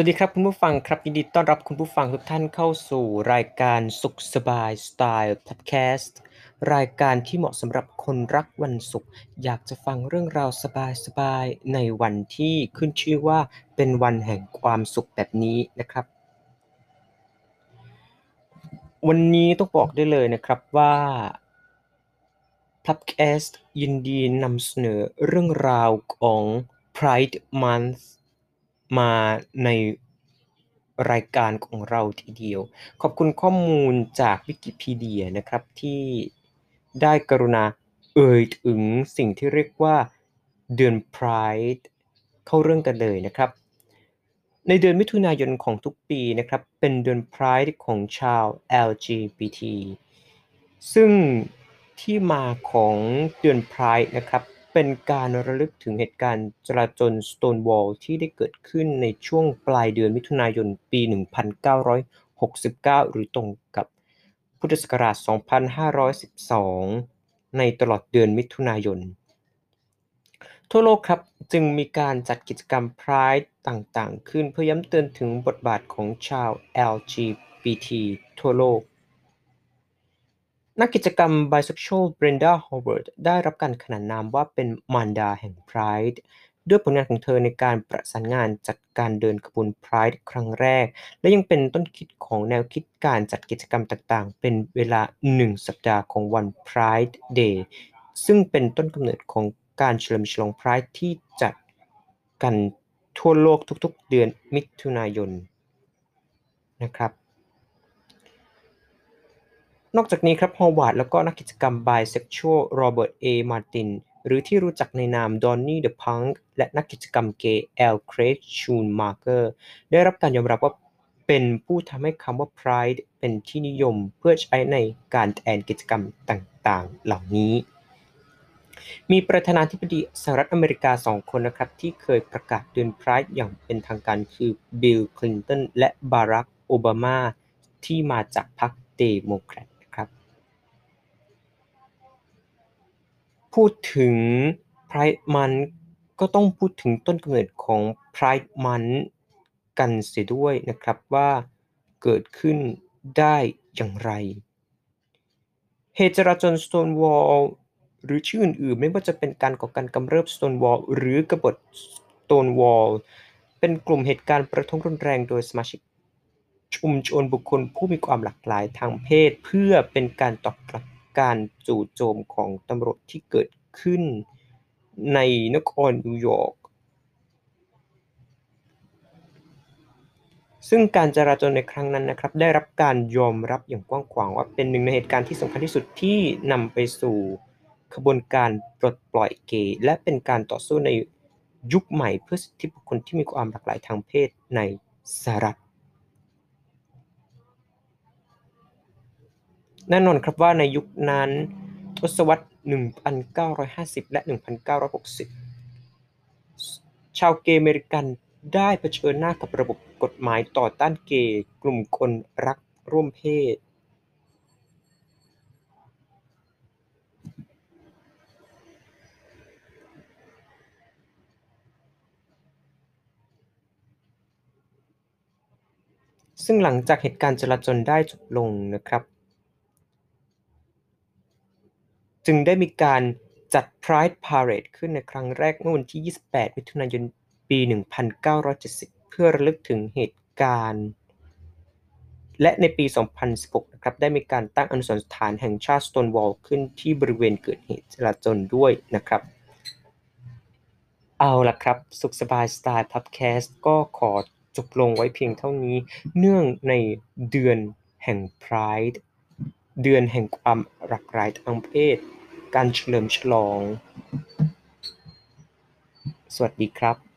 วัสดีครับคุณผู้ฟังครับยินดีต้อนรับคุณผู้ฟังทุกท่านเข้าสู่รายการสุขสบายสไตล์พอดแคสต์รายการที่เหมาะสำหรับคนรักวันศุกร์อยากจะฟังเรื่องราวสบายๆในวันที่ขึ้นชื่อว่าเป็นวันแห่งความสุขแบบนี้นะครับ วันนี้ต้องบอกได้เลยนะครับว่าพับแคสต์ยินดีนำเสนอเรื่องราวของ Pride Month มาในรายการของเราทีเดียว ขอบคุณข้อมูลจากวิกิพีเดียนะครับที่ได้กรุณาเอ่ยถึงสิ่งที่เรียกว่าเดือน Pride เข้าเรื่องกันเลยนะครับ ในเดือนมิถุนายนของทุกปีนะครับ เป็นเดือน Pride ของชาว LGBT ซึ่งที่มาของเดือน Pride นะครับ เป็นการระลึกถึงเหตุการณ์จลาจล Stonewall ที่ได้เกิดขึ้นในช่วงปลายเดือนมิถุนายนปี 1969 หรือตรงกับพุทธศักราช 2512 ในตลอดเดือนมิถุนายน ทั่วโลกครับจึงมีการจัดกิจกรรม Pride ต่างๆ ขึ้นเพื่อย้ำเตือนถึงบทบาทของชาว LGBT ทั่วโลก นักกิจกรรม Bisexual Brenda Howard ได้รับการขนานนามว่าเป็นมารดาแห่ง Pride ด้วยผลงานของเธอในการประสานงานจัดการเดินขบวน Pride ครั้งแรก และยังเป็นต้นคิดของแนวคิดการจัดกิจกรรมต่างๆ เป็นเวลา 1 สัปดาห์ของวัน Pride Day ซึ่งเป็นต้นกำเนิดของการเฉลิมฉลอง Pride ที่จัดกันทั่วโลกทุกๆ เดือนมิถุนายนนะครับ นอกจากนี้ครับฮาวาร์ดแล้วก็นักกิจกรรม Bisexual Robert A. Martin หรือที่รู้จักในนาม Donnie the Punk และนักกิจกรรมเกย์ L. Craig Schoonmaker ได้รับการยอมรับว่าเป็นผู้ทำให้คำว่า Pride เป็นที่นิยมเพื่อใช้ในการแทนกิจกรรมต่างๆ เหล่านี้ มีประธานาธิบดีสหรัฐอเมริกาสองคนนะครับที่เคยประกาศเดือน Pride อย่างเป็นทางการคือบิลคลินตันและบารักโอบามาที่มาจากพรรคเดโมแครตนะครับ พูดถึง Pride Month ก็ต้องพูดถึงต้นกำเนิดของ Pride Month กันเสียด้วยนะครับว่าเกิดขึ้นได้อย่างไร เหตุจราจล Stonewall หรือชื่ออื่นๆไม่ว่าจะเป็นการก่อการกำเริบ Stonewall หรือกบฏ Stonewall เป็นกลุ่มเหตุการณ์ประท้วงรุนแรงโดยสมาชิกชุมชนบุคคลผู้มีความหลากหลายทางเพศ เพื่อเป็นการตอบกลับ การจู่โจมของตำรวจที่เกิดขึ้นในนครนิวยอร์ก ซึ่งการจราจรในครั้งนั้นนะครับ ได้รับการยอมรับอย่างกว้างขวางว่าเป็นหนึ่งในเหตุการณ์ที่สำคัญที่สุดที่นำไปสู่ขบวนการปลดปล่อยเกย์และเป็นการต่อสู้ในยุคใหม่เพื่อสิทธิบุคคลที่มีความหลากหลายทางเพศในสหรัฐ แน่นอนครับว่าในยุคนั้นทศวรรษ 1950 และ 1960 ชาวเกย์อเมริกันได้เผชิญหน้ากับระบบกฎหมายต่อต้านเกย์กลุ่มคนรักร่วมเพศ ซึ่งหลังจากเหตุการณ์จลาจลได้จบลงนะครับ จึงได้มีการจัด Pride Parade ขึ้นในครั้งแรกเมื่อวันที่ 28 มิถุนายน ปี 1970 เพื่อระลึกถึงเหตุการณ์ และในปี 2016 นะครับ ได้มีการตั้งอนุสรณ์สถานแห่งชาติ Stonewall ขึ้นที่บริเวณเกิดเหตุจลาจลด้วยนะครับ เอาล่ะครับ สุขสบายสไตล์พับแคสต์ก็ขอจบลงไว้เพียงเท่านี้ เนื่องในเดือนแห่ง Pride เดือนแห่งความหลากหลายทางเพศ การเฉลิมฉลอง สวัสดีครับ